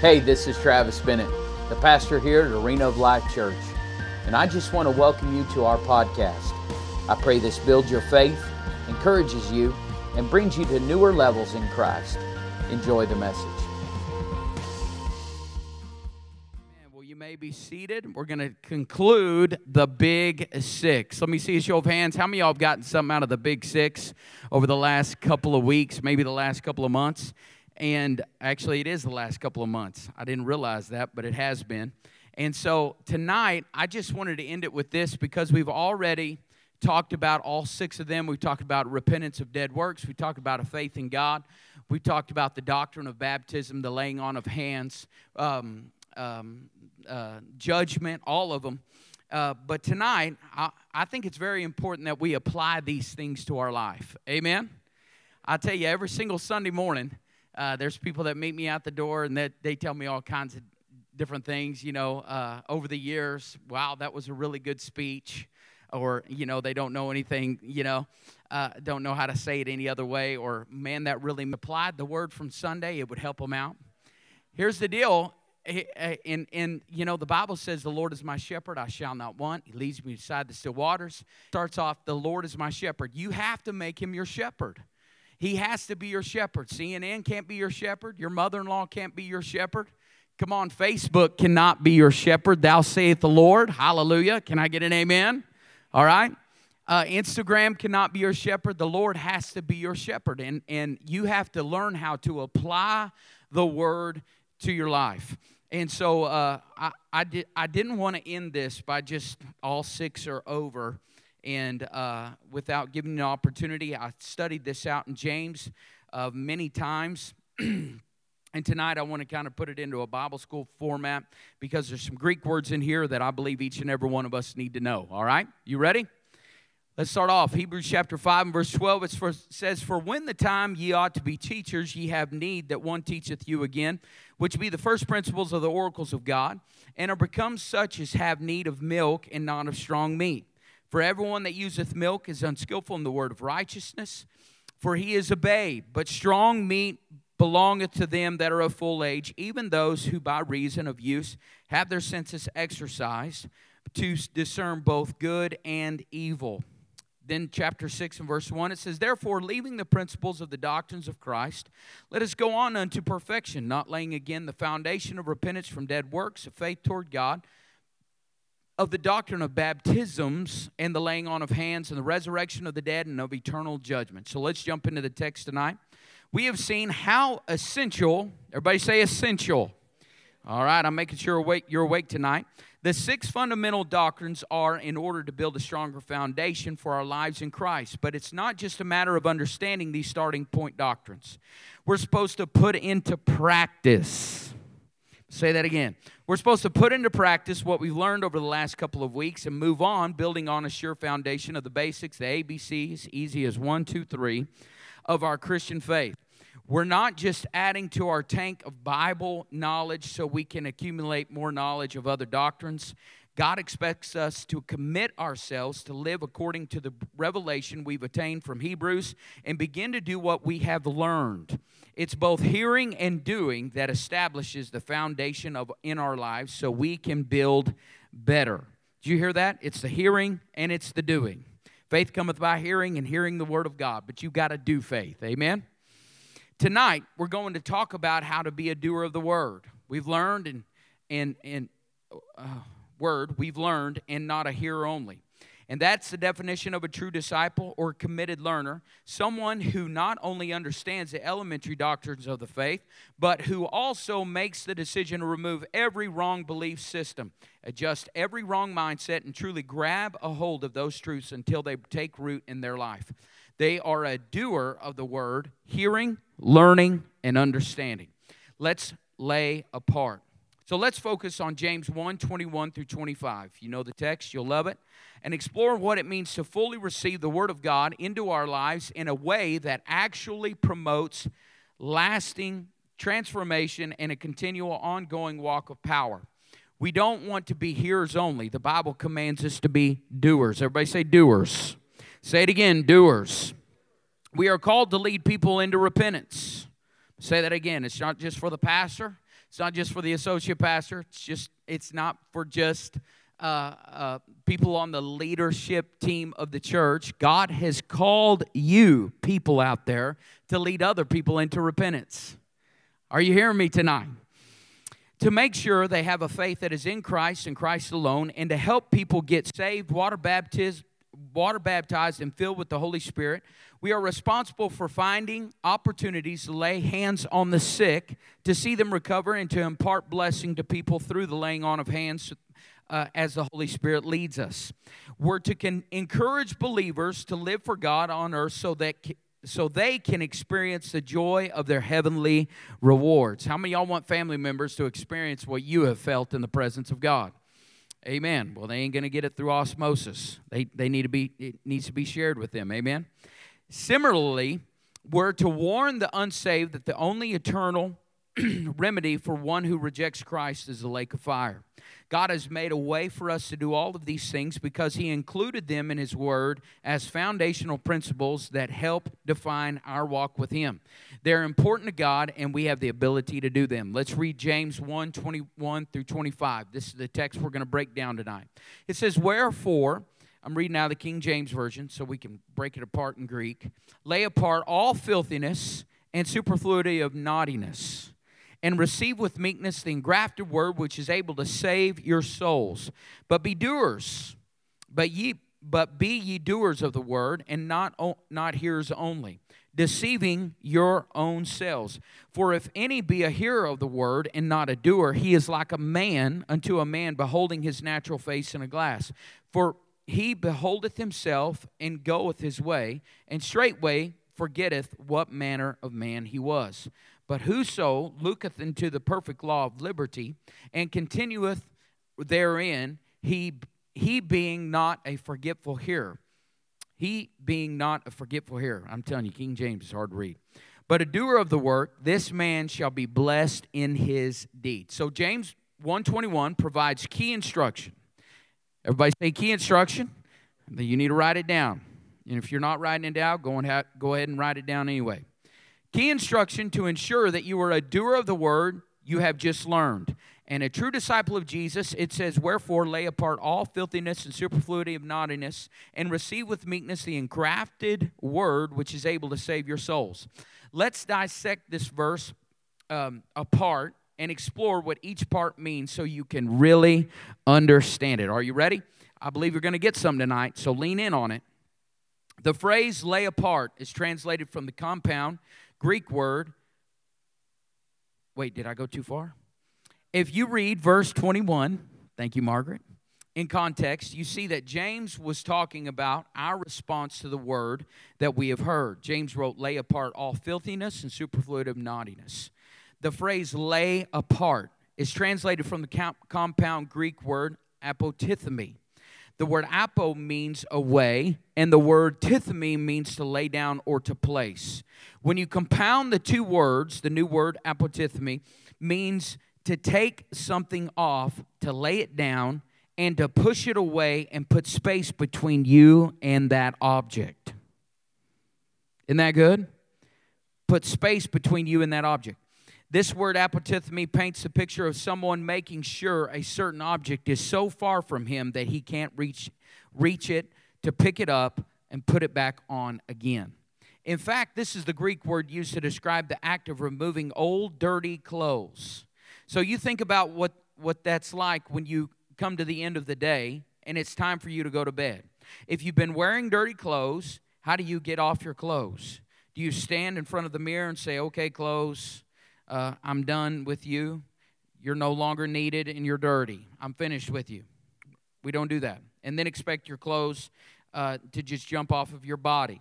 Hey, this is Travis Bennett, the pastor here at Arena of Life Church, and I just want to welcome you to our podcast. I pray this builds your faith, encourages you, and brings you to newer levels in Christ. Enjoy the message. Well, you may be seated. We're going to conclude the Big Six. Let me see a show of hands. How many of y'all have gotten something out of the Big Six over the last couple of weeks, maybe the last couple of months? And actually, it is the last couple of months. I didn't realize that, but it has been. And so tonight, I just wanted to end it with this because we've already talked about all six of them. We've talked about repentance of dead works. We talked about a faith in God. We talked about the doctrine of baptism, the laying on of hands, um, um, uh, judgment, all of them. Uh, but tonight, I, I think it's very important that we apply these things to our life. Amen? I tell you, every single Sunday morning, uh, there's people that meet me out the door and that they tell me all kinds of different things, you know, uh, over the years. Wow, that was a really good speech. Or, you know, they don't know anything, you know, uh, don't know how to say it any other way. Or, man, that really applied the word from Sunday, it would help them out. Here's the deal. In, in, you know, the Bible says, The Lord is my shepherd, I shall not want. He leads me beside the still waters. Starts off, The Lord is my shepherd. You have to make him your shepherd. He has to be your shepherd. CNN can't be your shepherd. Your mother in law can't be your shepherd. Come on, Facebook cannot be your shepherd. Thou saith the Lord. Hallelujah. Can I get an amen? All right. Uh, Instagram cannot be your shepherd. The Lord has to be your shepherd. And, and you have to learn how to apply the word to your life. And so uh, I, I, did, I didn't want to end this by just all six are over and uh, without giving an opportunity, I studied this out in James uh, many times. and tonight I want to kind of put it into a Bible school format because there's some Greek words in here that I believe each and every one of us need to know. All right? You ready? Let's start off. Hebrews chapter 5 and verse 12. It says, For when the time ye ought to be teachers, ye have need that one teacheth you again, which be the first principles of the oracles of God, and are become such as have need of milk and not of strong meat. For everyone that useth milk is unskillful in the word of righteousness, for he is a babe. But strong meat belongeth to them that are of full age, even those who by reason of use have their senses exercised to discern both good and evil. Then, chapter 6 and verse 1, it says, Therefore, leaving the principles of the doctrines of Christ, let us go on unto perfection, not laying again the foundation of repentance from dead works, of faith toward God of the doctrine of baptisms and the laying on of hands and the resurrection of the dead and of eternal judgment. So let's jump into the text tonight. We have seen how essential, everybody say essential. All right, I'm making sure awake, you're awake tonight. The six fundamental doctrines are in order to build a stronger foundation for our lives in Christ. But it's not just a matter of understanding these starting point doctrines. We're supposed to put into practice Say that again. We're supposed to put into practice what we've learned over the last couple of weeks and move on, building on a sure foundation of the basics, the ABCs, easy as one, two, three, of our Christian faith. We're not just adding to our tank of Bible knowledge so we can accumulate more knowledge of other doctrines. God expects us to commit ourselves to live according to the revelation we've attained from Hebrews and begin to do what we have learned. It's both hearing and doing that establishes the foundation of in our lives so we can build better. Do you hear that? It's the hearing and it's the doing. Faith cometh by hearing and hearing the word of God, but you've got to do faith. Amen. Tonight we're going to talk about how to be a doer of the word. We've learned and and and uh, word we've learned and not a hearer only. And that's the definition of a true disciple or committed learner someone who not only understands the elementary doctrines of the faith, but who also makes the decision to remove every wrong belief system, adjust every wrong mindset, and truly grab a hold of those truths until they take root in their life. They are a doer of the word, hearing, learning, and understanding. Let's lay apart. So let's focus on James 1 21 through 25. You know the text, you'll love it and explore what it means to fully receive the Word of God into our lives in a way that actually promotes lasting transformation and a continual ongoing walk of power. We don't want to be hearers only. The Bible commands us to be doers. Everybody say doers. Say it again doers. We are called to lead people into repentance. Say that again. It's not just for the pastor. It's not just for the associate pastor. It's just it's not for just uh, uh, people on the leadership team of the church. God has called you, people out there, to lead other people into repentance. Are you hearing me tonight? To make sure they have a faith that is in Christ and Christ alone, and to help people get saved, water baptized, water baptized, and filled with the Holy Spirit. We are responsible for finding opportunities to lay hands on the sick, to see them recover, and to impart blessing to people through the laying on of hands uh, as the Holy Spirit leads us. We're to encourage believers to live for God on earth so that so they can experience the joy of their heavenly rewards. How many y'all want family members to experience what you have felt in the presence of God? Amen. Well, they ain't going to get it through osmosis. They, they need to be, it needs to be shared with them. Amen. Similarly, we're to warn the unsaved that the only eternal remedy for one who rejects Christ is the lake of fire. God has made a way for us to do all of these things because He included them in His Word as foundational principles that help define our walk with Him. They're important to God, and we have the ability to do them. Let's read James 1 21 through 25. This is the text we're going to break down tonight. It says, Wherefore, I'm reading now the King James Version so we can break it apart in Greek. Lay apart all filthiness and superfluity of naughtiness and receive with meekness the engrafted word which is able to save your souls. But be doers, but ye but be ye doers of the word and not not hearers only, deceiving your own selves. For if any be a hearer of the word and not a doer, he is like a man unto a man beholding his natural face in a glass. For he beholdeth himself and goeth his way, and straightway forgetteth what manner of man he was. But whoso looketh into the perfect law of liberty and continueth therein, he, he being not a forgetful hearer. He being not a forgetful hearer. I'm telling you, King James is hard to read. But a doer of the work, this man shall be blessed in his deed. So James 121 provides key instruction. Everybody say key instruction. You need to write it down. And if you're not writing it down, go, and ha- go ahead and write it down anyway. Key instruction to ensure that you are a doer of the word you have just learned. And a true disciple of Jesus, it says, Wherefore lay apart all filthiness and superfluity of naughtiness, and receive with meekness the engrafted word which is able to save your souls. Let's dissect this verse um, apart and explore what each part means so you can really understand it. Are you ready? I believe you're going to get some tonight, so lean in on it. The phrase lay apart is translated from the compound Greek word. Wait, did I go too far? If you read verse 21, thank you, Margaret, in context, you see that James was talking about our response to the word that we have heard. James wrote, Lay apart all filthiness and superfluity of naughtiness. The phrase lay apart is translated from the compound Greek word apotithemi. The word apo means away, and the word tithemi means to lay down or to place. When you compound the two words, the new word apotithemi means to take something off, to lay it down, and to push it away and put space between you and that object. Isn't that good? Put space between you and that object. This word apotithemi paints a picture of someone making sure a certain object is so far from him that he can't reach, reach it to pick it up and put it back on again. In fact, this is the Greek word used to describe the act of removing old, dirty clothes. So you think about what, what that's like when you come to the end of the day and it's time for you to go to bed. If you've been wearing dirty clothes, how do you get off your clothes? Do you stand in front of the mirror and say, okay, clothes, uh, I'm done with you. You're no longer needed and you're dirty. I'm finished with you. We don't do that. And then expect your clothes uh, to just jump off of your body.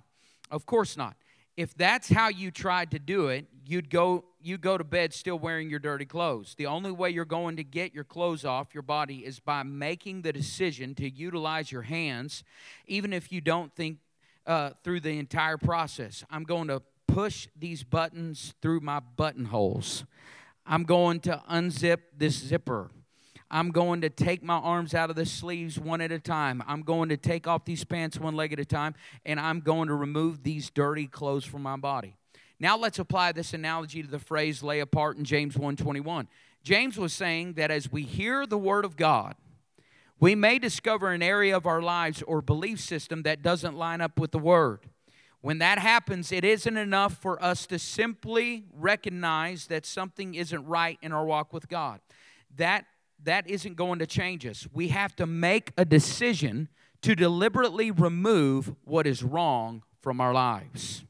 Of course not. If that's how you tried to do it, you'd go you go to bed still wearing your dirty clothes. The only way you're going to get your clothes off your body is by making the decision to utilize your hands, even if you don't think uh, through the entire process. I'm going to push these buttons through my buttonholes. I'm going to unzip this zipper. I'm going to take my arms out of the sleeves one at a time. I'm going to take off these pants one leg at a time, and I'm going to remove these dirty clothes from my body. Now let's apply this analogy to the phrase lay apart in James 1:21. James was saying that as we hear the word of God, we may discover an area of our lives or belief system that doesn't line up with the word. When that happens, it isn't enough for us to simply recognize that something isn't right in our walk with God. That that isn't going to change us. We have to make a decision to deliberately remove what is wrong from our lives.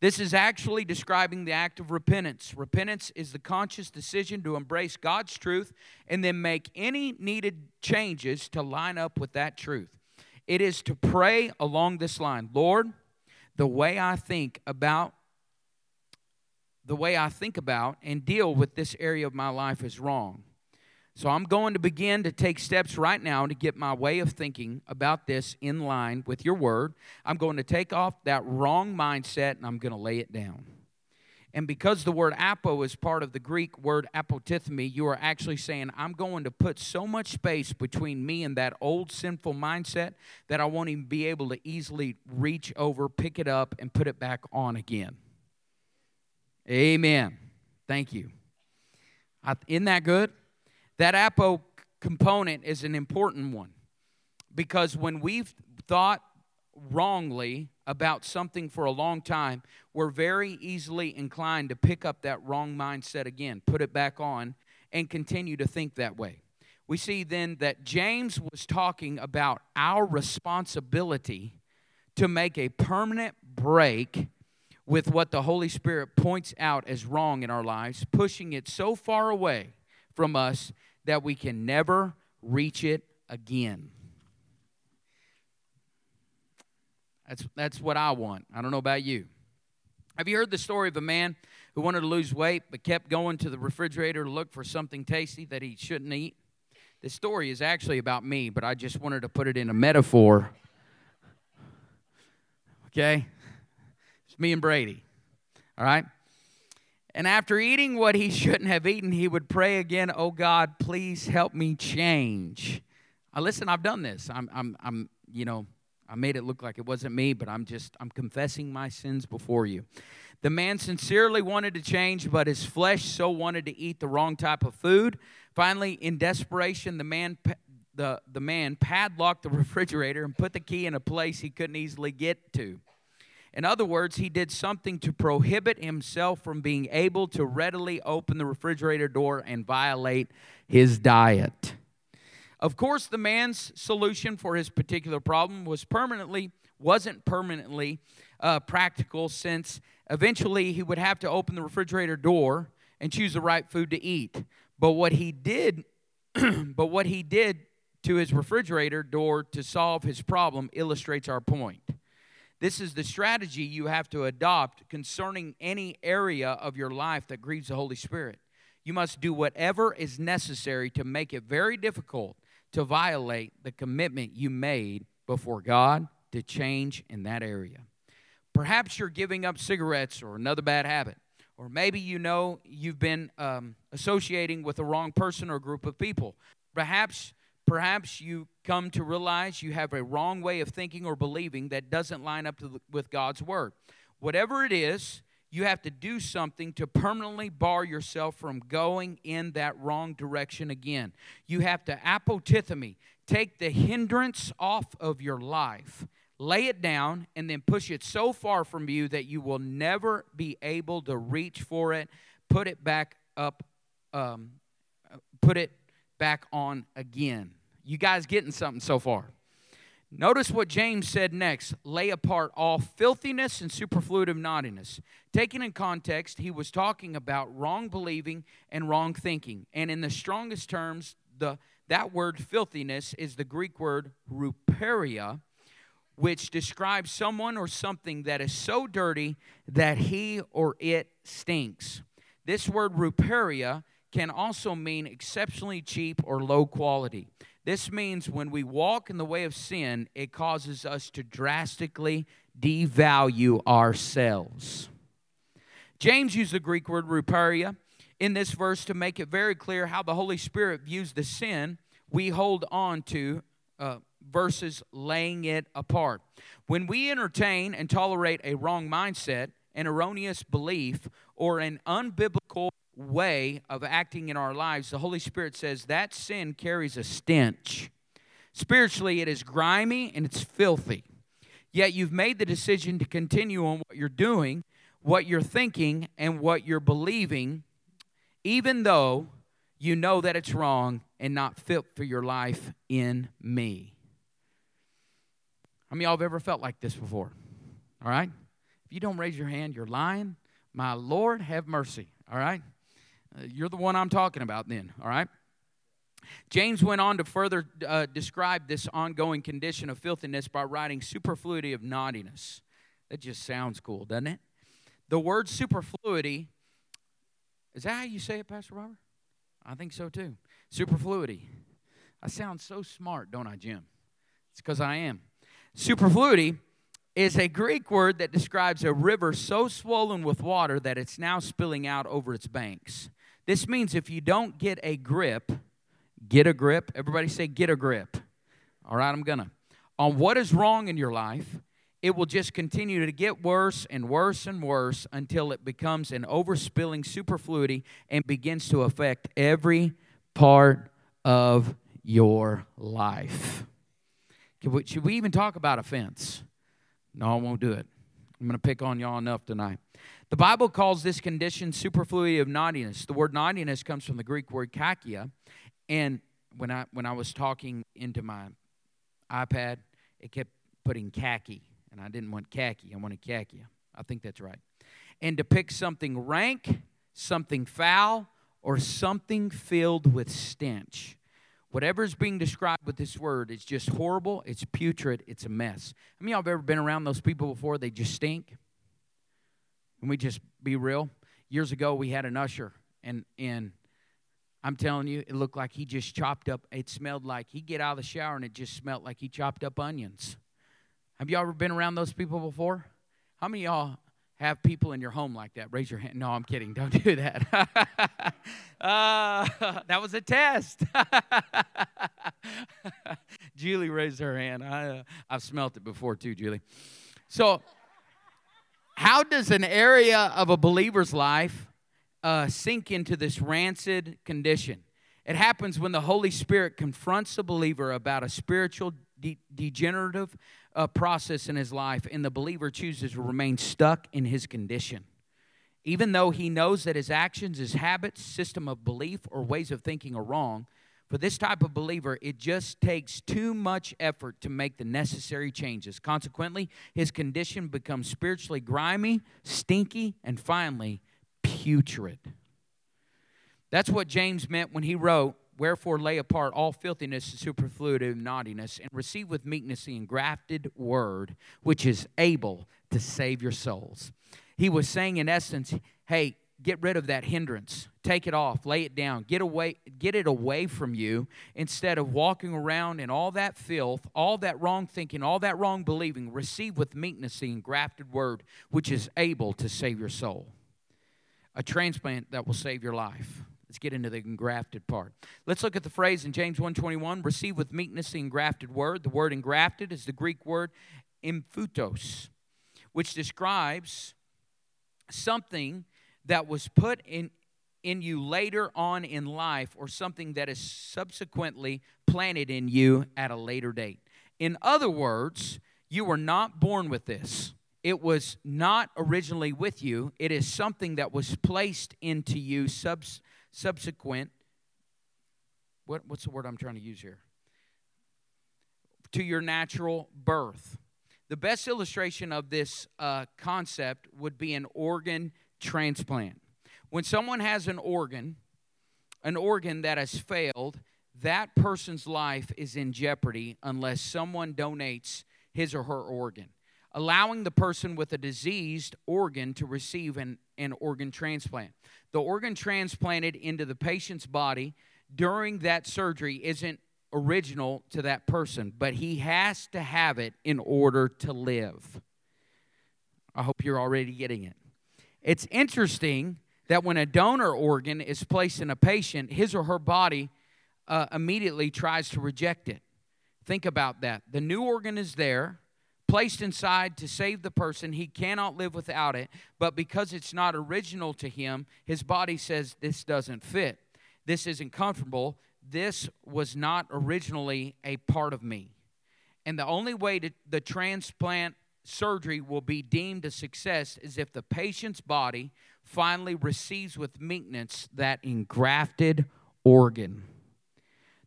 This is actually describing the act of repentance. Repentance is the conscious decision to embrace God's truth and then make any needed changes to line up with that truth. It is to pray along this line Lord, the way I think about the way I think about and deal with this area of my life is wrong. So I'm going to begin to take steps right now to get my way of thinking about this in line with your word. I'm going to take off that wrong mindset and I'm going to lay it down. And because the word apo is part of the Greek word apotithemi, you are actually saying, I'm going to put so much space between me and that old sinful mindset that I won't even be able to easily reach over, pick it up, and put it back on again. Amen. Thank you. Isn't that good? That apo component is an important one because when we've thought wrongly about something for a long time, we're very easily inclined to pick up that wrong mindset again, put it back on, and continue to think that way. We see then that James was talking about our responsibility to make a permanent break with what the Holy Spirit points out as wrong in our lives, pushing it so far away from us that we can never reach it again. That's, that's what I want. I don't know about you. Have you heard the story of a man who wanted to lose weight but kept going to the refrigerator to look for something tasty that he shouldn't eat? This story is actually about me, but I just wanted to put it in a metaphor. Okay? It's me and Brady. All right? And after eating what he shouldn't have eaten, he would pray again, Oh God, please help me change. Uh, listen, I've done this. I'm, I'm, I'm, you know, I made it look like it wasn't me, but I'm just, I'm confessing my sins before you. The man sincerely wanted to change, but his flesh so wanted to eat the wrong type of food. Finally, in desperation, the man, the, the man padlocked the refrigerator and put the key in a place he couldn't easily get to. In other words, he did something to prohibit himself from being able to readily open the refrigerator door and violate his diet. Of course, the man's solution for his particular problem was permanently wasn't permanently uh, practical since eventually he would have to open the refrigerator door and choose the right food to eat. But what he did, but what he did to his refrigerator door to solve his problem illustrates our point. This is the strategy you have to adopt concerning any area of your life that grieves the Holy Spirit. You must do whatever is necessary to make it very difficult to violate the commitment you made before God to change in that area. Perhaps you're giving up cigarettes or another bad habit. Or maybe you know you've been um, associating with the wrong person or group of people. Perhaps Perhaps you come to realize you have a wrong way of thinking or believing that doesn't line up the, with God's word. Whatever it is, you have to do something to permanently bar yourself from going in that wrong direction again. You have to apotithemi, take the hindrance off of your life, lay it down, and then push it so far from you that you will never be able to reach for it, put it back up, um, put it back on again. You guys getting something so far? Notice what James said next lay apart all filthiness and superfluitive naughtiness. Taken in context, he was talking about wrong believing and wrong thinking. And in the strongest terms, the, that word filthiness is the Greek word ruperia, which describes someone or something that is so dirty that he or it stinks. This word ruperia can also mean exceptionally cheap or low quality. This means when we walk in the way of sin, it causes us to drastically devalue ourselves. James used the Greek word ruperia in this verse to make it very clear how the Holy Spirit views the sin we hold on to uh, versus laying it apart. When we entertain and tolerate a wrong mindset, an erroneous belief or an unbiblical way of acting in our lives, the Holy Spirit says that sin carries a stench. Spiritually, it is grimy and it's filthy. Yet you've made the decision to continue on what you're doing, what you're thinking, and what you're believing, even though you know that it's wrong and not fit for your life in me. How many of y'all have ever felt like this before? All right? If you don't raise your hand, you're lying. My Lord, have mercy. All right? Uh, you're the one I'm talking about then. All right? James went on to further uh, describe this ongoing condition of filthiness by writing superfluity of naughtiness. That just sounds cool, doesn't it? The word superfluity, is that how you say it, Pastor Robert? I think so too. Superfluity. I sound so smart, don't I, Jim? It's because I am. Superfluity is a Greek word that describes a river so swollen with water that it's now spilling out over its banks. This means if you don't get a grip, get a grip. Everybody say, get a grip. All right, I'm gonna. On what is wrong in your life, it will just continue to get worse and worse and worse until it becomes an overspilling superfluity and begins to affect every part of your life. Should we even talk about offense? No, I won't do it. I'm going to pick on y'all enough tonight. The Bible calls this condition superfluity of naughtiness. The word naughtiness comes from the Greek word kakia. And when I, when I was talking into my iPad, it kept putting khaki. And I didn't want khaki, I wanted khaki. I think that's right. And pick something rank, something foul, or something filled with stench. Whatever is being described with this word, it's just horrible, it's putrid, it's a mess. Many of y'all have ever been around those people before? They just stink. Can we just be real? Years ago, we had an usher, and, and I'm telling you, it looked like he just chopped up, it smelled like he'd get out of the shower and it just smelled like he chopped up onions. Have y'all ever been around those people before? How many y'all have people in your home like that? Raise your hand. No, I'm kidding. Don't do that. uh, that was a test. Julie raised her hand. I, uh, I've smelt it before too, Julie. So, how does an area of a believer's life uh, sink into this rancid condition? It happens when the Holy Spirit confronts a believer about a spiritual de- degenerative uh, process in his life, and the believer chooses to remain stuck in his condition. Even though he knows that his actions, his habits, system of belief, or ways of thinking are wrong, for this type of believer, it just takes too much effort to make the necessary changes. Consequently, his condition becomes spiritually grimy, stinky, and finally, putrid. That's what James meant when he wrote, Wherefore lay apart all filthiness and superfluity and naughtiness, and receive with meekness the engrafted word, which is able to save your souls. He was saying, in essence, hey, get rid of that hindrance. Take it off, lay it down, get away, get it away from you instead of walking around in all that filth, all that wrong thinking, all that wrong believing. Receive with meekness the engrafted word, which is able to save your soul. A transplant that will save your life. Let's get into the engrafted part. Let's look at the phrase in James 1:21, receive with meekness the engrafted word. The word engrafted is the Greek word emphutos, which describes something that was put in in you later on in life or something that is subsequently planted in you at a later date. In other words, you were not born with this. It was not originally with you. It is something that was placed into you subs- subsequent, what, what's the word I'm trying to use here? To your natural birth. The best illustration of this uh, concept would be an organ transplant. When someone has an organ, an organ that has failed, that person's life is in jeopardy unless someone donates his or her organ allowing the person with a diseased organ to receive an, an organ transplant. The organ transplanted into the patient's body during that surgery isn't original to that person, but he has to have it in order to live. I hope you're already getting it. It's interesting that when a donor organ is placed in a patient, his or her body uh, immediately tries to reject it. Think about that. The new organ is there, placed inside to save the person. He cannot live without it, but because it's not original to him, his body says, This doesn't fit. This isn't comfortable. This was not originally a part of me. And the only way to, the transplant surgery will be deemed a success is if the patient's body finally receives with meekness that engrafted organ.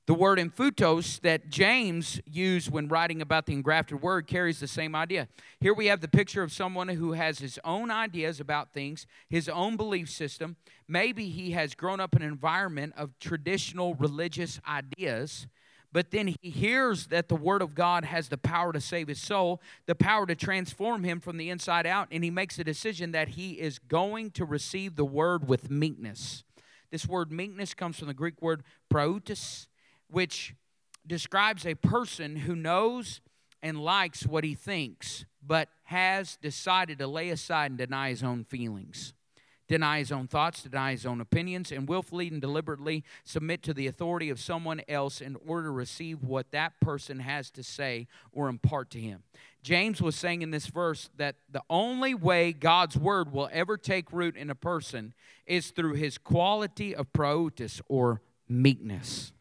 The word emphutos that James used when writing about the engrafted word carries the same idea. Here we have the picture of someone who has his own ideas about things, his own belief system. Maybe he has grown up in an environment of traditional religious ideas, but then he hears that the word of God has the power to save his soul, the power to transform him from the inside out, and he makes a decision that he is going to receive the word with meekness. This word meekness comes from the Greek word praeutos which describes a person who knows and likes what he thinks, but has decided to lay aside and deny his own feelings, deny his own thoughts, deny his own opinions, and willfully and deliberately submit to the authority of someone else in order to receive what that person has to say or impart to him. James was saying in this verse that the only way God's word will ever take root in a person is through his quality of praeutos or meekness.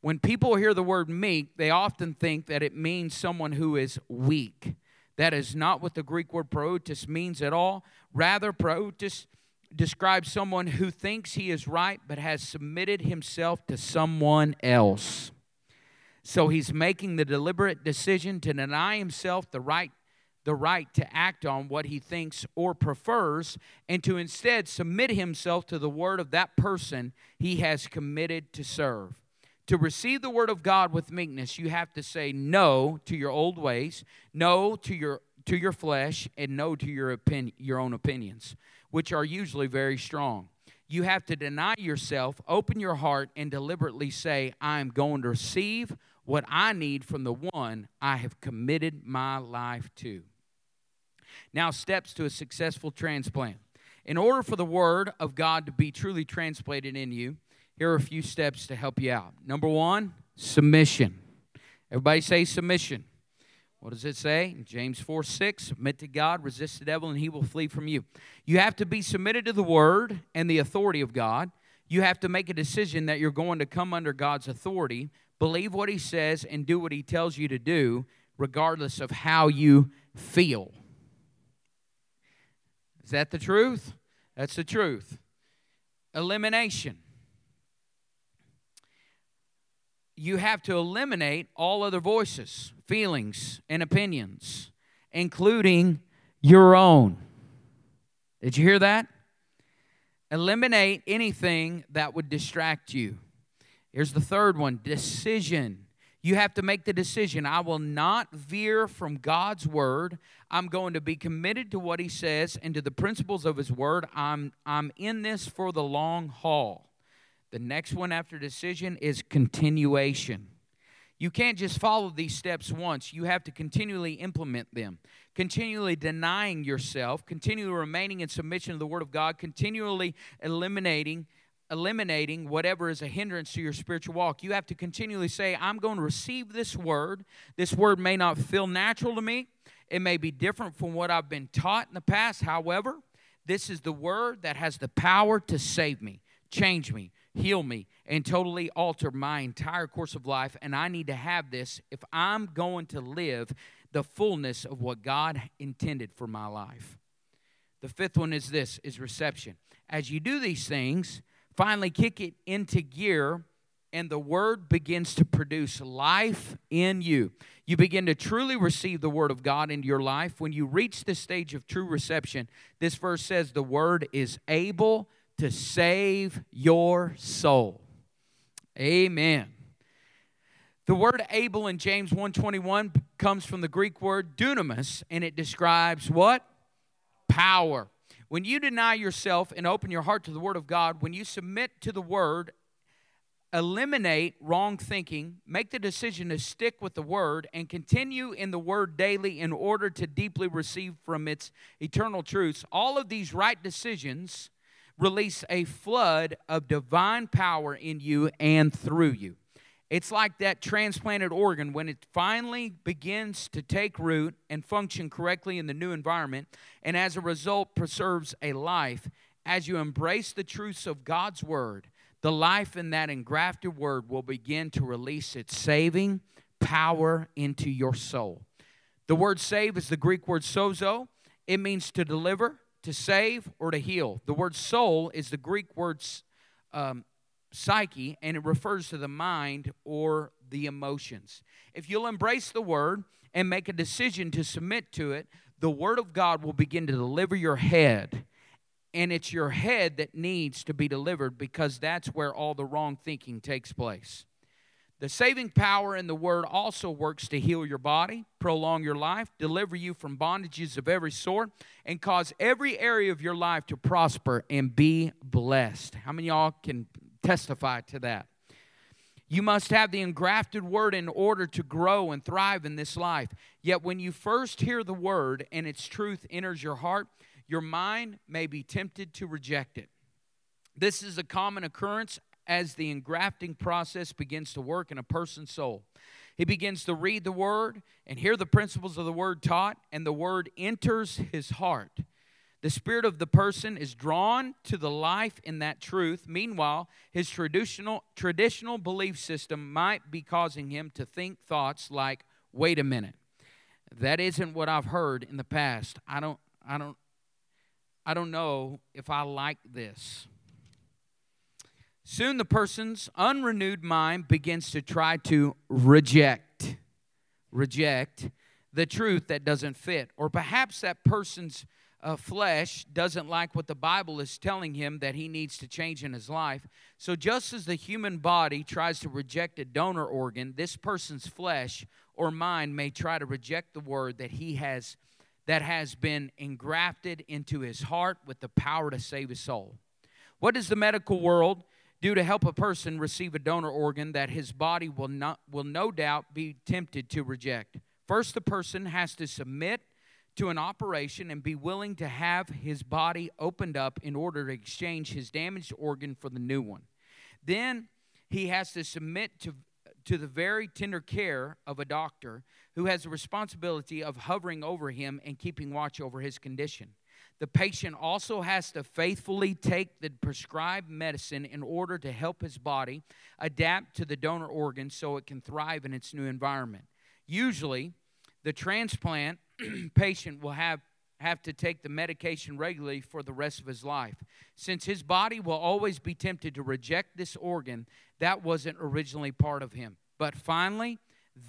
When people hear the word meek, they often think that it means someone who is weak. That is not what the Greek word praeutos means at all. Rather, praeutos describes someone who thinks he is right but has submitted himself to someone else. So he's making the deliberate decision to deny himself the right the right to act on what he thinks or prefers and to instead submit himself to the word of that person he has committed to serve to receive the word of God with meekness, you have to say no to your old ways, no to your to your flesh, and no to your opinion, your own opinions, which are usually very strong. You have to deny yourself, open your heart, and deliberately say, I am going to receive what I need from the one I have committed my life to. Now, steps to a successful transplant. In order for the Word of God to be truly transplanted in you, here are a few steps to help you out. Number one, submission. Everybody say submission. What does it say? James 4 6, submit to God, resist the devil, and he will flee from you. You have to be submitted to the word and the authority of God. You have to make a decision that you're going to come under God's authority, believe what he says, and do what he tells you to do, regardless of how you feel. Is that the truth? That's the truth. Elimination. You have to eliminate all other voices, feelings, and opinions, including your own. Did you hear that? Eliminate anything that would distract you. Here's the third one decision. You have to make the decision. I will not veer from God's word. I'm going to be committed to what He says and to the principles of His word. I'm, I'm in this for the long haul. The next one after decision is continuation. You can't just follow these steps once. You have to continually implement them. Continually denying yourself, continually remaining in submission to the word of God, continually eliminating eliminating whatever is a hindrance to your spiritual walk. You have to continually say, I'm going to receive this word. This word may not feel natural to me. It may be different from what I've been taught in the past. However, this is the word that has the power to save me, change me, heal me, and totally alter my entire course of life. And I need to have this if I'm going to live the fullness of what God intended for my life. The fifth one is this is reception. As you do these things, finally kick it into gear and the word begins to produce life in you. You begin to truly receive the word of God into your life. When you reach the stage of true reception, this verse says the word is able to save your soul. Amen. The word able in James 1:21 comes from the Greek word dunamis and it describes what? Power. When you deny yourself and open your heart to the word of God, when you submit to the word, eliminate wrong thinking, make the decision to stick with the word and continue in the word daily in order to deeply receive from its eternal truths, all of these right decisions release a flood of divine power in you and through you. It's like that transplanted organ when it finally begins to take root and function correctly in the new environment, and as a result, preserves a life. As you embrace the truths of God's Word, the life in that engrafted Word will begin to release its saving power into your soul. The word save is the Greek word sozo, it means to deliver, to save, or to heal. The word soul is the Greek word um, psyche, and it refers to the mind or the emotions. If you'll embrace the word and make a decision to submit to it, the word of God will begin to deliver your head. And it's your head that needs to be delivered because that's where all the wrong thinking takes place. The saving power in the word also works to heal your body, prolong your life, deliver you from bondages of every sort, and cause every area of your life to prosper and be blessed. How many y'all can testify to that. You must have the engrafted word in order to grow and thrive in this life. Yet, when you first hear the word and its truth enters your heart, your mind may be tempted to reject it. This is a common occurrence as the engrafting process begins to work in a person's soul. He begins to read the word and hear the principles of the word taught, and the word enters his heart. The spirit of the person is drawn to the life in that truth. Meanwhile, his traditional, traditional belief system might be causing him to think thoughts like, wait a minute, that isn't what I've heard in the past. I don't, I don't, I don't know if I like this. Soon the person's unrenewed mind begins to try to reject, reject the truth that doesn't fit. Or perhaps that person's uh, flesh doesn't like what the Bible is telling him that he needs to change in his life. So, just as the human body tries to reject a donor organ, this person's flesh or mind may try to reject the word that he has that has been engrafted into his heart with the power to save his soul. What does the medical world do to help a person receive a donor organ that his body will not will no doubt be tempted to reject? First, the person has to submit to an operation and be willing to have his body opened up in order to exchange his damaged organ for the new one. Then he has to submit to, to the very tender care of a doctor who has the responsibility of hovering over him and keeping watch over his condition. The patient also has to faithfully take the prescribed medicine in order to help his body adapt to the donor organ so it can thrive in its new environment. Usually, the transplant patient will have have to take the medication regularly for the rest of his life. Since his body will always be tempted to reject this organ, that wasn't originally part of him. But finally,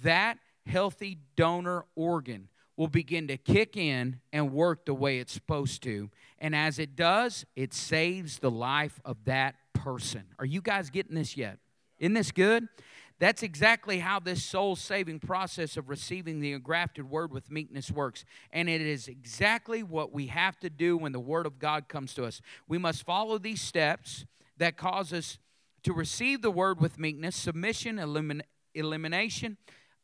that healthy donor organ will begin to kick in and work the way it's supposed to. And as it does, it saves the life of that person. Are you guys getting this yet? Isn't this good? That's exactly how this soul saving process of receiving the engrafted word with meekness works. And it is exactly what we have to do when the word of God comes to us. We must follow these steps that cause us to receive the word with meekness submission, elimin- elimination,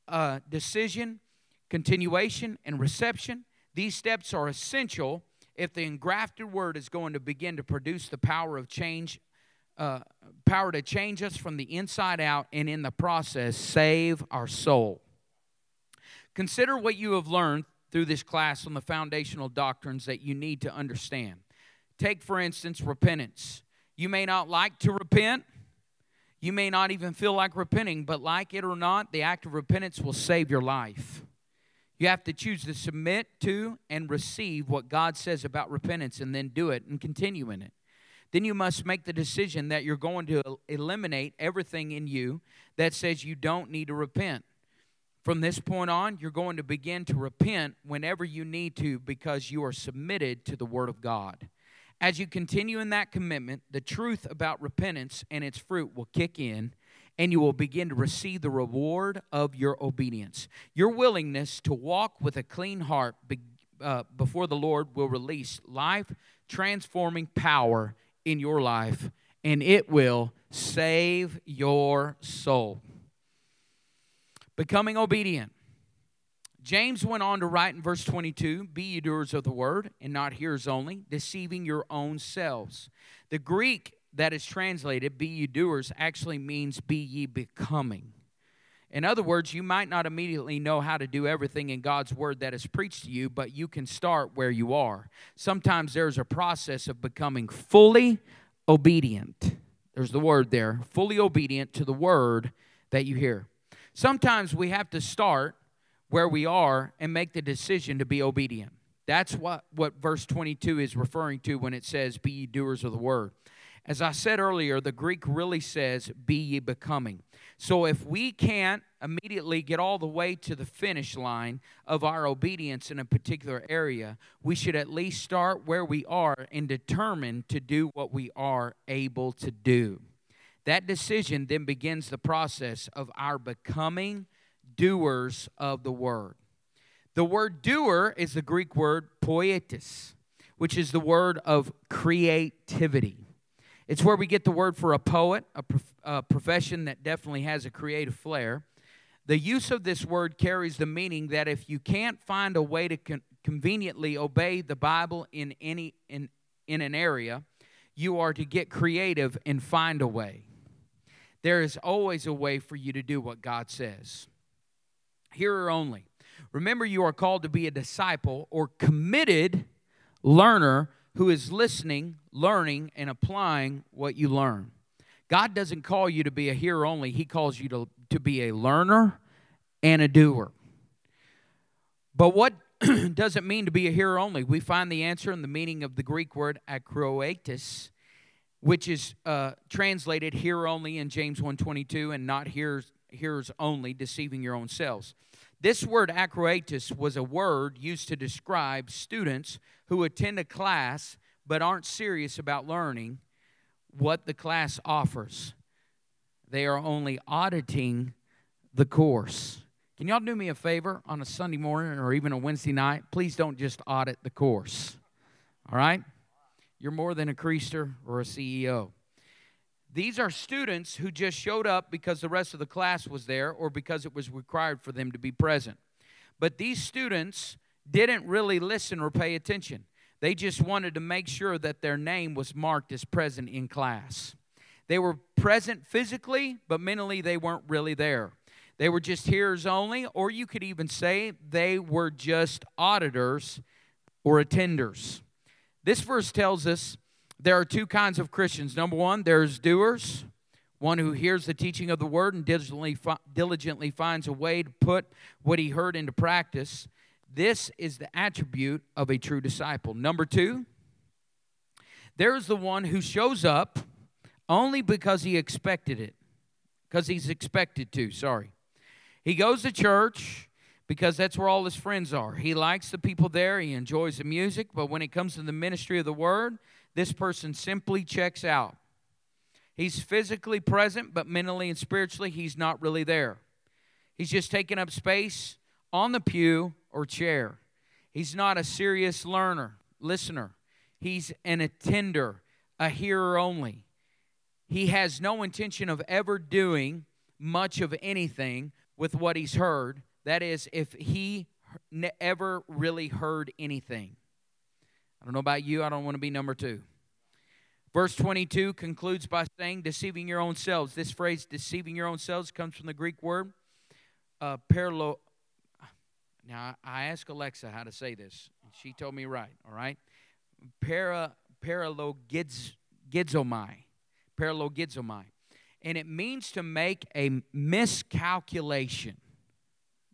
uh, decision, continuation, and reception. These steps are essential if the engrafted word is going to begin to produce the power of change uh, power to change us from the inside out and in the process save our soul. Consider what you have learned through this class on the foundational doctrines that you need to understand. Take, for instance, repentance. You may not like to repent. You may not even feel like repenting, but like it or not, the act of repentance will save your life. You have to choose to submit to and receive what God says about repentance and then do it and continue in it then you must make the decision that you're going to eliminate everything in you that says you don't need to repent. From this point on, you're going to begin to repent whenever you need to because you are submitted to the Word of God. As you continue in that commitment, the truth about repentance and its fruit will kick in, and you will begin to receive the reward of your obedience. Your willingness to walk with a clean heart uh, before the Lord will release life transforming power in your life, and it will save your soul. Becoming obedient. James went on to write in verse 22 Be ye doers of the word, and not hearers only, deceiving your own selves. The Greek that is translated, Be ye doers, actually means Be ye becoming. In other words, you might not immediately know how to do everything in God's word that is preached to you, but you can start where you are. Sometimes there's a process of becoming fully obedient. There's the word there fully obedient to the word that you hear. Sometimes we have to start where we are and make the decision to be obedient. That's what, what verse 22 is referring to when it says, Be ye doers of the word. As I said earlier, the Greek really says, Be ye becoming. So if we can't immediately get all the way to the finish line of our obedience in a particular area, we should at least start where we are and determine to do what we are able to do. That decision then begins the process of our becoming doers of the word. The word doer is the Greek word poietis, which is the word of creativity. It's where we get the word for a poet, a, prof- a profession that definitely has a creative flair. The use of this word carries the meaning that if you can't find a way to con- conveniently obey the Bible in any in, in an area, you are to get creative and find a way. There is always a way for you to do what God says. Hearer only. Remember, you are called to be a disciple or committed learner who is listening, learning, and applying what you learn. God doesn't call you to be a hearer only, He calls you to, to be a learner and a doer. But what does it mean to be a hearer only? We find the answer in the meaning of the Greek word akroetis, which is uh, translated hearer only in James 1.22 and not hearers, hearers only, deceiving your own selves. This word acroatus was a word used to describe students who attend a class but aren't serious about learning what the class offers. They are only auditing the course. Can y'all do me a favor on a Sunday morning or even a Wednesday night? Please don't just audit the course. All right? You're more than a creaster or a CEO. These are students who just showed up because the rest of the class was there or because it was required for them to be present. But these students didn't really listen or pay attention. They just wanted to make sure that their name was marked as present in class. They were present physically, but mentally they weren't really there. They were just hearers only, or you could even say they were just auditors or attenders. This verse tells us there are two kinds of Christians. Number one, there's doers, one who hears the teaching of the word and diligently, diligently finds a way to put what he heard into practice. This is the attribute of a true disciple. Number two, there's the one who shows up only because he expected it, because he's expected to, sorry. He goes to church because that's where all his friends are. He likes the people there, he enjoys the music, but when it comes to the ministry of the word, this person simply checks out. He's physically present, but mentally and spiritually, he's not really there. He's just taking up space on the pew or chair. He's not a serious learner, listener. He's an attender, a hearer only. He has no intention of ever doing much of anything with what he's heard. That is, if he ever really heard anything. I don't know about you, I don't want to be number two. Verse 22 concludes by saying, deceiving your own selves. This phrase, deceiving your own selves, comes from the Greek word uh, paralo. Now, I asked Alexa how to say this. and She told me right, all right? Para, paralogizomai. Paralogizomai. And it means to make a miscalculation.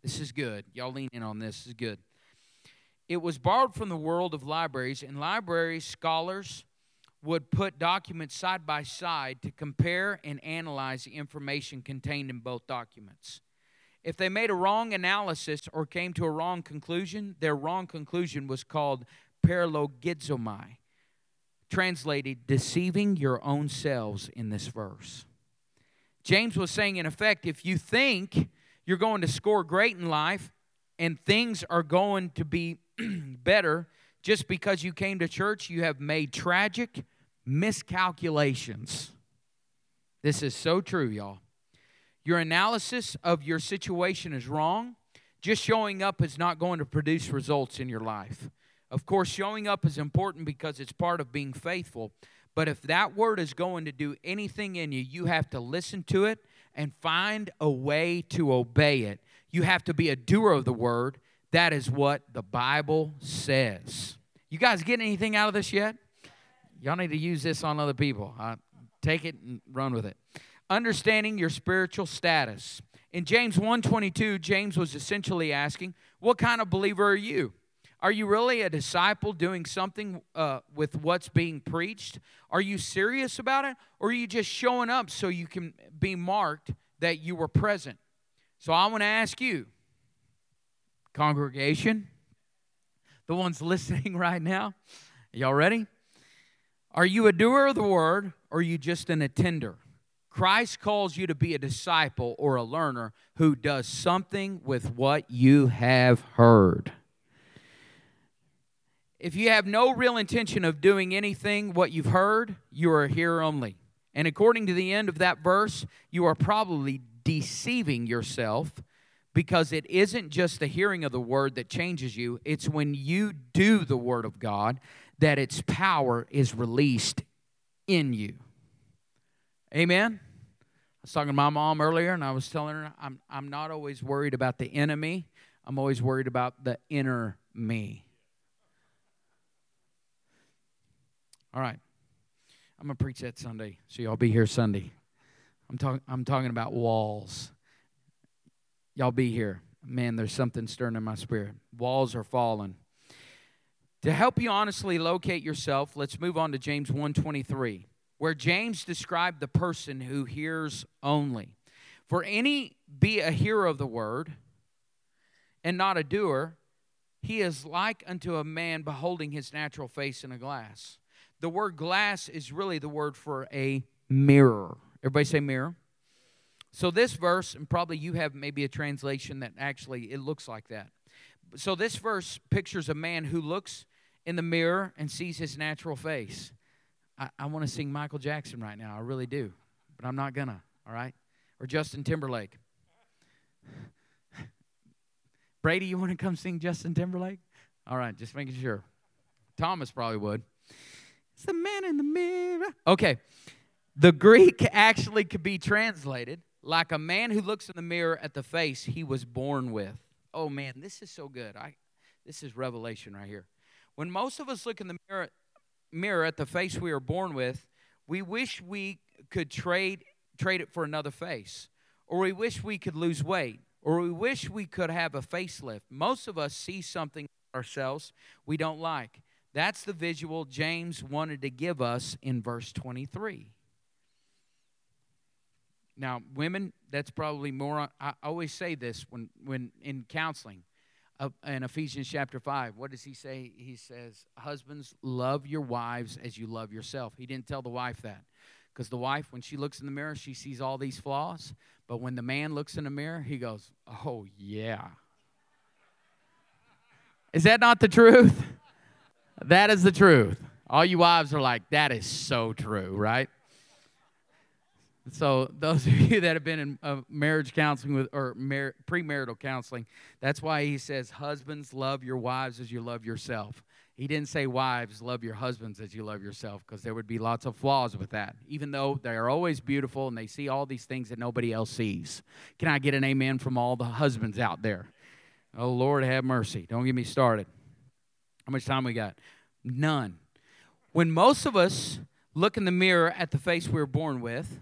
This is good. Y'all lean in on this. This is good. It was borrowed from the world of libraries, and library scholars would put documents side by side to compare and analyze the information contained in both documents. If they made a wrong analysis or came to a wrong conclusion, their wrong conclusion was called paralogizomai, translated deceiving your own selves in this verse. James was saying, in effect, if you think you're going to score great in life and things are going to be better just because you came to church, you have made tragic miscalculations. This is so true, y'all. Your analysis of your situation is wrong. Just showing up is not going to produce results in your life. Of course, showing up is important because it's part of being faithful, But if that word is going to do anything in you, you have to listen to it and find a way to obey it. You have to be a doer of the word. That is what the Bible says. You guys get anything out of this yet? Y'all need to use this on other people. Uh, take it and run with it. Understanding your spiritual status. In James 1:22, James was essentially asking, "What kind of believer are you? Are you really a disciple doing something uh, with what's being preached? Are you serious about it, or are you just showing up so you can be marked that you were present?" So I want to ask you, congregation, the ones listening right now, y'all ready? Are you a doer of the word or are you just an attender? Christ calls you to be a disciple or a learner who does something with what you have heard. If you have no real intention of doing anything what you've heard, you are here only. And according to the end of that verse, you are probably deceiving yourself because it isn't just the hearing of the word that changes you, it's when you do the word of God that its power is released in you. Amen. I was talking to my mom earlier and I was telling her I'm, I'm not always worried about the enemy, I'm always worried about the inner me. All right. I'm going to preach that Sunday, so y'all be here Sunday. I'm, talk, I'm talking about walls. Y'all be here. Man, there's something stirring in my spirit. Walls are falling. To help you honestly locate yourself, let's move on to James 1:23, where James described the person who hears only. For any be a hearer of the word and not a doer, he is like unto a man beholding his natural face in a glass. The word glass is really the word for a mirror. Everybody say mirror. So this verse, and probably you have maybe a translation that actually it looks like that. So this verse pictures a man who looks in the mirror and sees his natural face. I, I want to sing Michael Jackson right now. I really do. But I'm not gonna, all right? Or Justin Timberlake. Brady, you want to come sing Justin Timberlake? All right, just making sure. Thomas probably would. It's the man in the mirror. Okay. The Greek actually could be translated like a man who looks in the mirror at the face he was born with. Oh man, this is so good. I this is revelation right here. When most of us look in the mirror, mirror at the face we are born with, we wish we could trade trade it for another face, or we wish we could lose weight, or we wish we could have a facelift. Most of us see something ourselves we don't like. That's the visual James wanted to give us in verse 23. Now, women, that's probably more. I always say this when, when in counseling uh, in Ephesians chapter 5, what does he say? He says, Husbands, love your wives as you love yourself. He didn't tell the wife that. Because the wife, when she looks in the mirror, she sees all these flaws. But when the man looks in the mirror, he goes, Oh, yeah. Is that not the truth? That is the truth. All you wives are like, That is so true, right? So those of you that have been in uh, marriage counseling with or mar- premarital counseling, that's why he says husbands love your wives as you love yourself. He didn't say wives love your husbands as you love yourself because there would be lots of flaws with that. Even though they are always beautiful and they see all these things that nobody else sees. Can I get an amen from all the husbands out there? Oh Lord, have mercy. Don't get me started. How much time we got? None. When most of us look in the mirror at the face we were born with,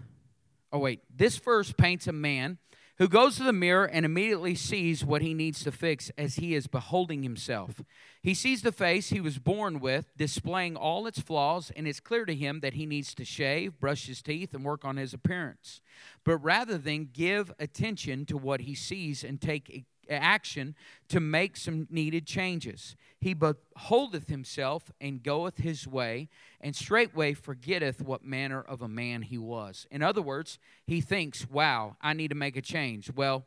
Oh, wait. This verse paints a man who goes to the mirror and immediately sees what he needs to fix as he is beholding himself. He sees the face he was born with, displaying all its flaws, and it's clear to him that he needs to shave, brush his teeth, and work on his appearance. But rather than give attention to what he sees and take action to make some needed changes. He beholdeth himself and goeth his way, and straightway forgetteth what manner of a man he was. In other words, he thinks, wow, I need to make a change. Well,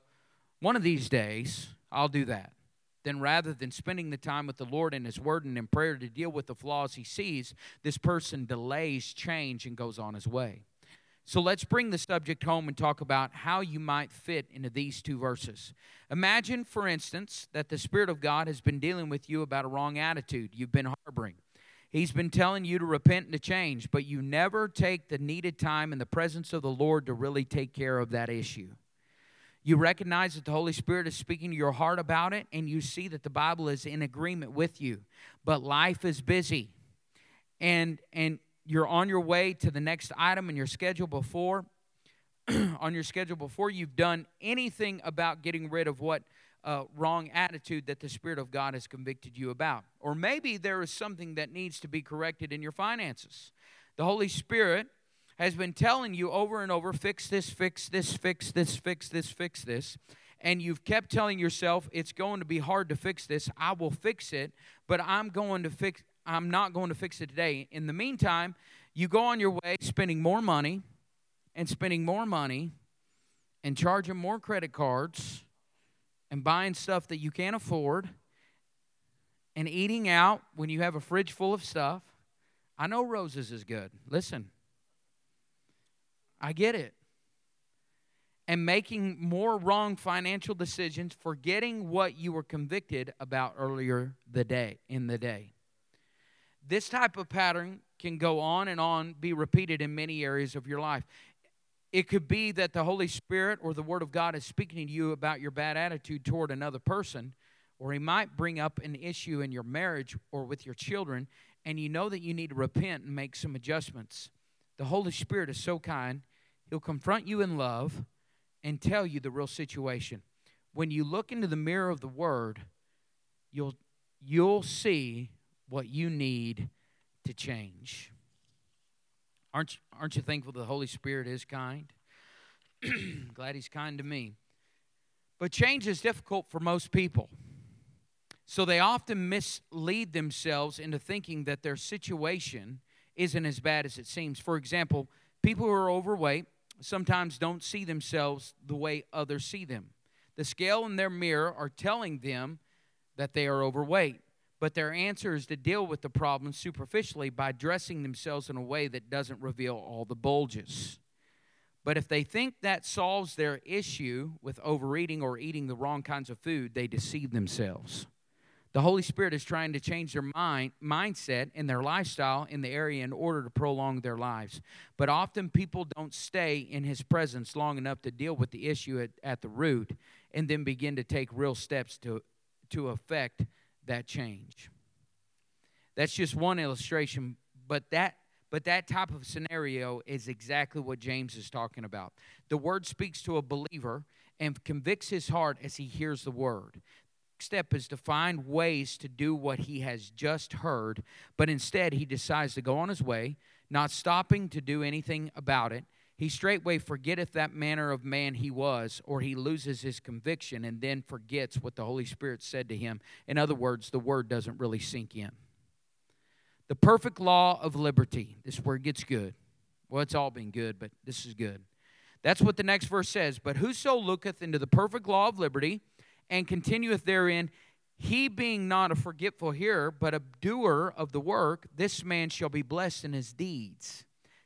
one of these days, I'll do that. Then, rather than spending the time with the Lord in His Word and in prayer to deal with the flaws he sees, this person delays change and goes on his way. So let's bring the subject home and talk about how you might fit into these two verses. Imagine, for instance, that the Spirit of God has been dealing with you about a wrong attitude you've been harboring. He's been telling you to repent and to change, but you never take the needed time in the presence of the Lord to really take care of that issue. You recognize that the Holy Spirit is speaking to your heart about it, and you see that the Bible is in agreement with you. But life is busy, and and you're on your way to the next item in your schedule before on your schedule before you've done anything about getting rid of what uh, wrong attitude that the Spirit of God has convicted you about. Or maybe there is something that needs to be corrected in your finances. The Holy Spirit has been telling you over and over fix this, fix this, fix this, fix this, fix this. And you've kept telling yourself it's going to be hard to fix this. I will fix it, but I'm going to fix I'm not going to fix it today. In the meantime, you go on your way spending more money and spending more money and charging more credit cards and buying stuff that you can't afford and eating out when you have a fridge full of stuff. I know roses is good. Listen, I get it. And making more wrong financial decisions, forgetting what you were convicted about earlier the day in the day. This type of pattern can go on and on, be repeated in many areas of your life. It could be that the Holy Spirit or the Word of God is speaking to you about your bad attitude toward another person, or He might bring up an issue in your marriage or with your children, and you know that you need to repent and make some adjustments. The Holy Spirit is so kind, He'll confront you in love and tell you the real situation. When you look into the mirror of the Word, you'll, you'll see what you need to change. Aren't, aren't you thankful the Holy Spirit is kind? Glad He's kind to me. But change is difficult for most people. So they often mislead themselves into thinking that their situation isn't as bad as it seems. For example, people who are overweight sometimes don't see themselves the way others see them. The scale in their mirror are telling them that they are overweight but their answer is to deal with the problem superficially by dressing themselves in a way that doesn't reveal all the bulges. But if they think that solves their issue with overeating or eating the wrong kinds of food, they deceive themselves. The Holy Spirit is trying to change their mind, mindset and their lifestyle in the area in order to prolong their lives. But often people don't stay in His presence long enough to deal with the issue at, at the root and then begin to take real steps to, to affect that change. That's just one illustration, but that but that type of scenario is exactly what James is talking about. The word speaks to a believer and convicts his heart as he hears the word. Step is to find ways to do what he has just heard, but instead he decides to go on his way, not stopping to do anything about it, he straightway forgetteth that manner of man he was, or he loses his conviction and then forgets what the Holy Spirit said to him. In other words, the word doesn't really sink in. The perfect law of liberty. This word gets good. Well, it's all been good, but this is good. That's what the next verse says. But whoso looketh into the perfect law of liberty and continueth therein, he being not a forgetful hearer, but a doer of the work, this man shall be blessed in his deeds.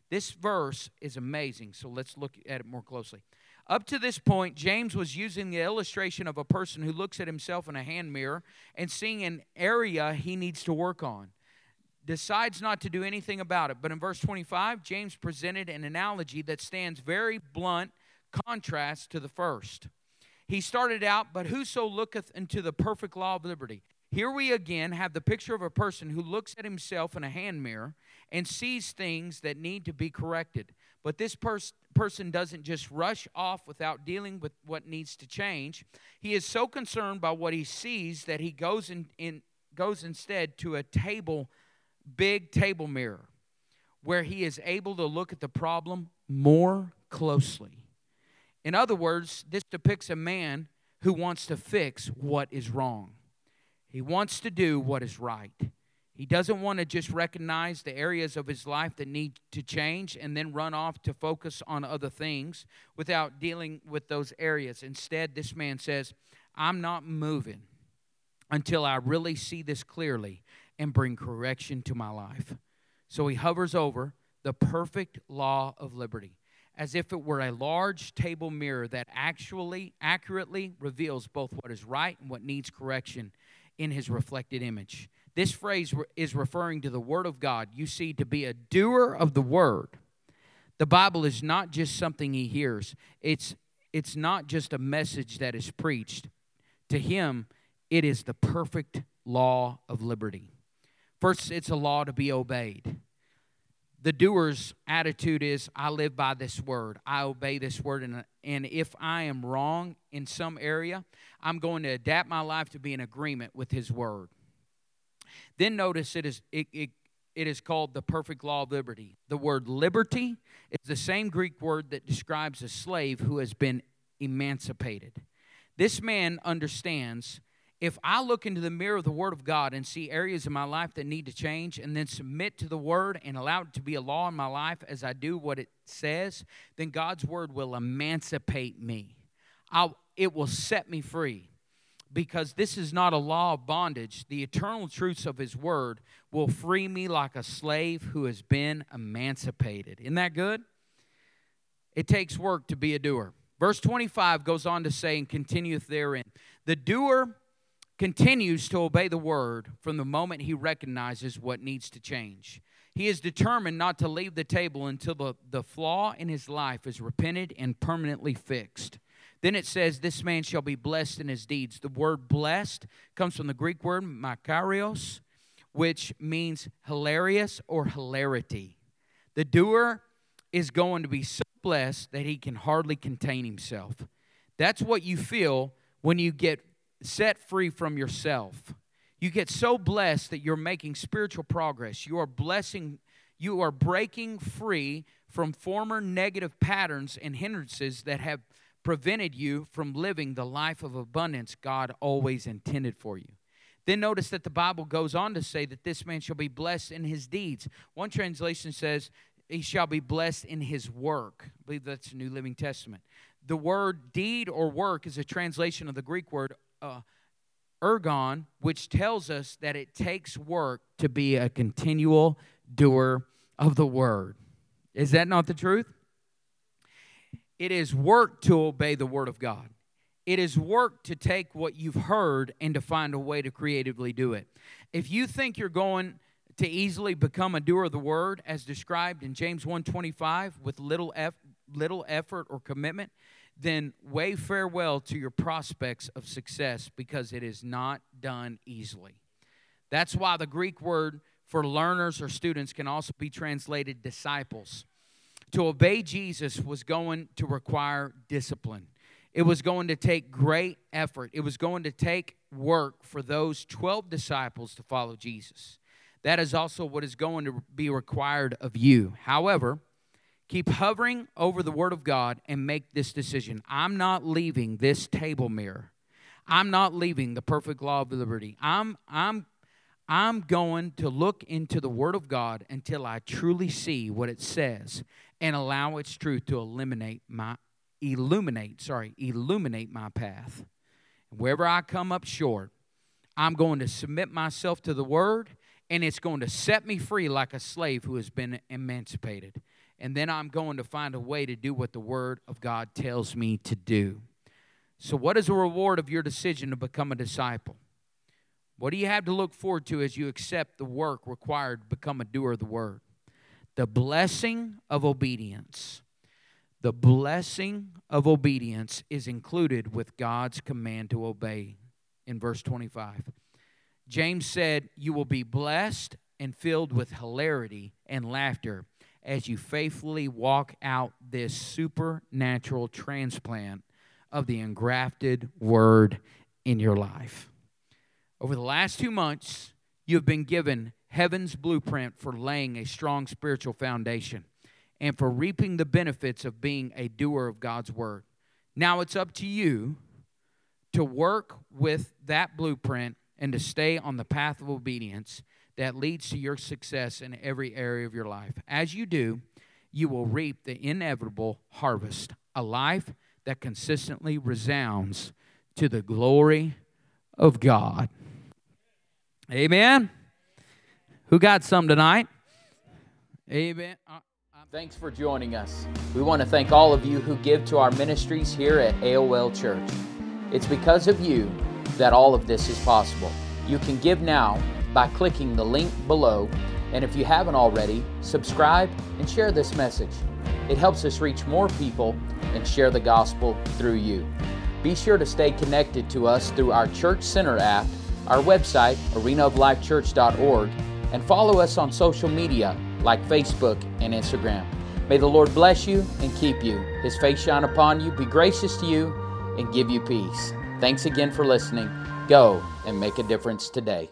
This verse is amazing, so let's look at it more closely. Up to this point, James was using the illustration of a person who looks at himself in a hand mirror and seeing an area he needs to work on, decides not to do anything about it. But in verse 25, James presented an analogy that stands very blunt contrast to the first. He started out, But whoso looketh into the perfect law of liberty. Here we again have the picture of a person who looks at himself in a hand mirror and sees things that need to be corrected. But this pers- person doesn't just rush off without dealing with what needs to change. He is so concerned by what he sees that he goes in, in goes instead to a table, big table mirror, where he is able to look at the problem more closely. In other words, this depicts a man who wants to fix what is wrong. He wants to do what is right. He doesn't want to just recognize the areas of his life that need to change and then run off to focus on other things without dealing with those areas. Instead, this man says, I'm not moving until I really see this clearly and bring correction to my life. So he hovers over the perfect law of liberty as if it were a large table mirror that actually accurately reveals both what is right and what needs correction in his reflected image. This phrase is referring to the Word of God. You see, to be a doer of the Word. The Bible is not just something he hears, it's, it's not just a message that is preached. To him, it is the perfect law of liberty. First, it's a law to be obeyed. The doer's attitude is, I live by this word. I obey this word. And, and if I am wrong in some area, I'm going to adapt my life to be in agreement with his word. Then notice it is, it, it, it is called the perfect law of liberty. The word liberty is the same Greek word that describes a slave who has been emancipated. This man understands if I look into the mirror of the Word of God and see areas in my life that need to change and then submit to the Word and allow it to be a law in my life as I do what it says, then God's Word will emancipate me. I'll, it will set me free because this is not a law of bondage. The eternal truths of His Word will free me like a slave who has been emancipated. Isn't that good? It takes work to be a doer. Verse 25 goes on to say, and continueth therein The doer continues to obey the word from the moment he recognizes what needs to change. He is determined not to leave the table until the, the flaw in his life is repented and permanently fixed. Then it says, This man shall be blessed in his deeds. The word blessed comes from the Greek word makarios, which means hilarious or hilarity. The doer is going to be so blessed that he can hardly contain himself. That's what you feel when you get set free from yourself. You get so blessed that you're making spiritual progress. You are blessing, you are breaking free from former negative patterns and hindrances that have prevented you from living the life of abundance God always intended for you. Then notice that the Bible goes on to say that this man shall be blessed in his deeds. One translation says, he shall be blessed in his work. I believe that's the New Living Testament. The word deed or work is a translation of the Greek word uh, ergon, which tells us that it takes work to be a continual doer of the word. Is that not the truth? It is work to obey the word of God. It is work to take what you've heard and to find a way to creatively do it. If you think you're going to easily become a doer of the word as described in James 1:25 with little eff- little effort or commitment, then wave farewell to your prospects of success because it is not done easily. That's why the Greek word for learners or students can also be translated disciples. To obey Jesus was going to require discipline. It was going to take great effort. It was going to take work for those 12 disciples to follow Jesus. That is also what is going to be required of you. However, Keep hovering over the Word of God and make this decision. I'm not leaving this table mirror. I'm not leaving the perfect law of liberty. I'm, I'm, I'm going to look into the Word of God until I truly see what it says and allow its truth to eliminate my illuminate, sorry, illuminate my path. Wherever I come up short, I'm going to submit myself to the Word, and it's going to set me free like a slave who has been emancipated and then I'm going to find a way to do what the Word of God tells me to do. So, what is the reward of your decision to become a disciple? What do you have to look forward to as you accept the work required to become a doer of the Word? The blessing of obedience. The blessing of obedience is included with God's command to obey in verse 25. James said, You will be blessed and filled with hilarity and laughter as you faithfully walk out this supernatural transplant of the engrafted word in your life. Over the last two months, you've been given heaven's blueprint for laying a strong spiritual foundation and for reaping the benefits of being a doer of God's word. Now it's up to you to work with that blueprint and to stay on the path of obedience that leads to your success in every area of your life. As you do, you will reap the inevitable harvest, a life that consistently resounds to the glory of God. Amen. Who got some tonight? Amen. Uh, uh, Thanks for joining us. We want to thank all of you who give to our ministries here at AOL Church. It's because of you that all of this is possible. You can give now by clicking the link below. And if you haven't already, subscribe and share this message. It helps us reach more people and share the gospel through you. Be sure to stay connected to us through our Church Center app, our website, arenaoflifechurch.org, and follow us on social media like Facebook and Instagram. May the Lord bless you and keep you. His face shine upon you, be gracious to you, and give you peace. Thanks again for listening. Go and make a difference today.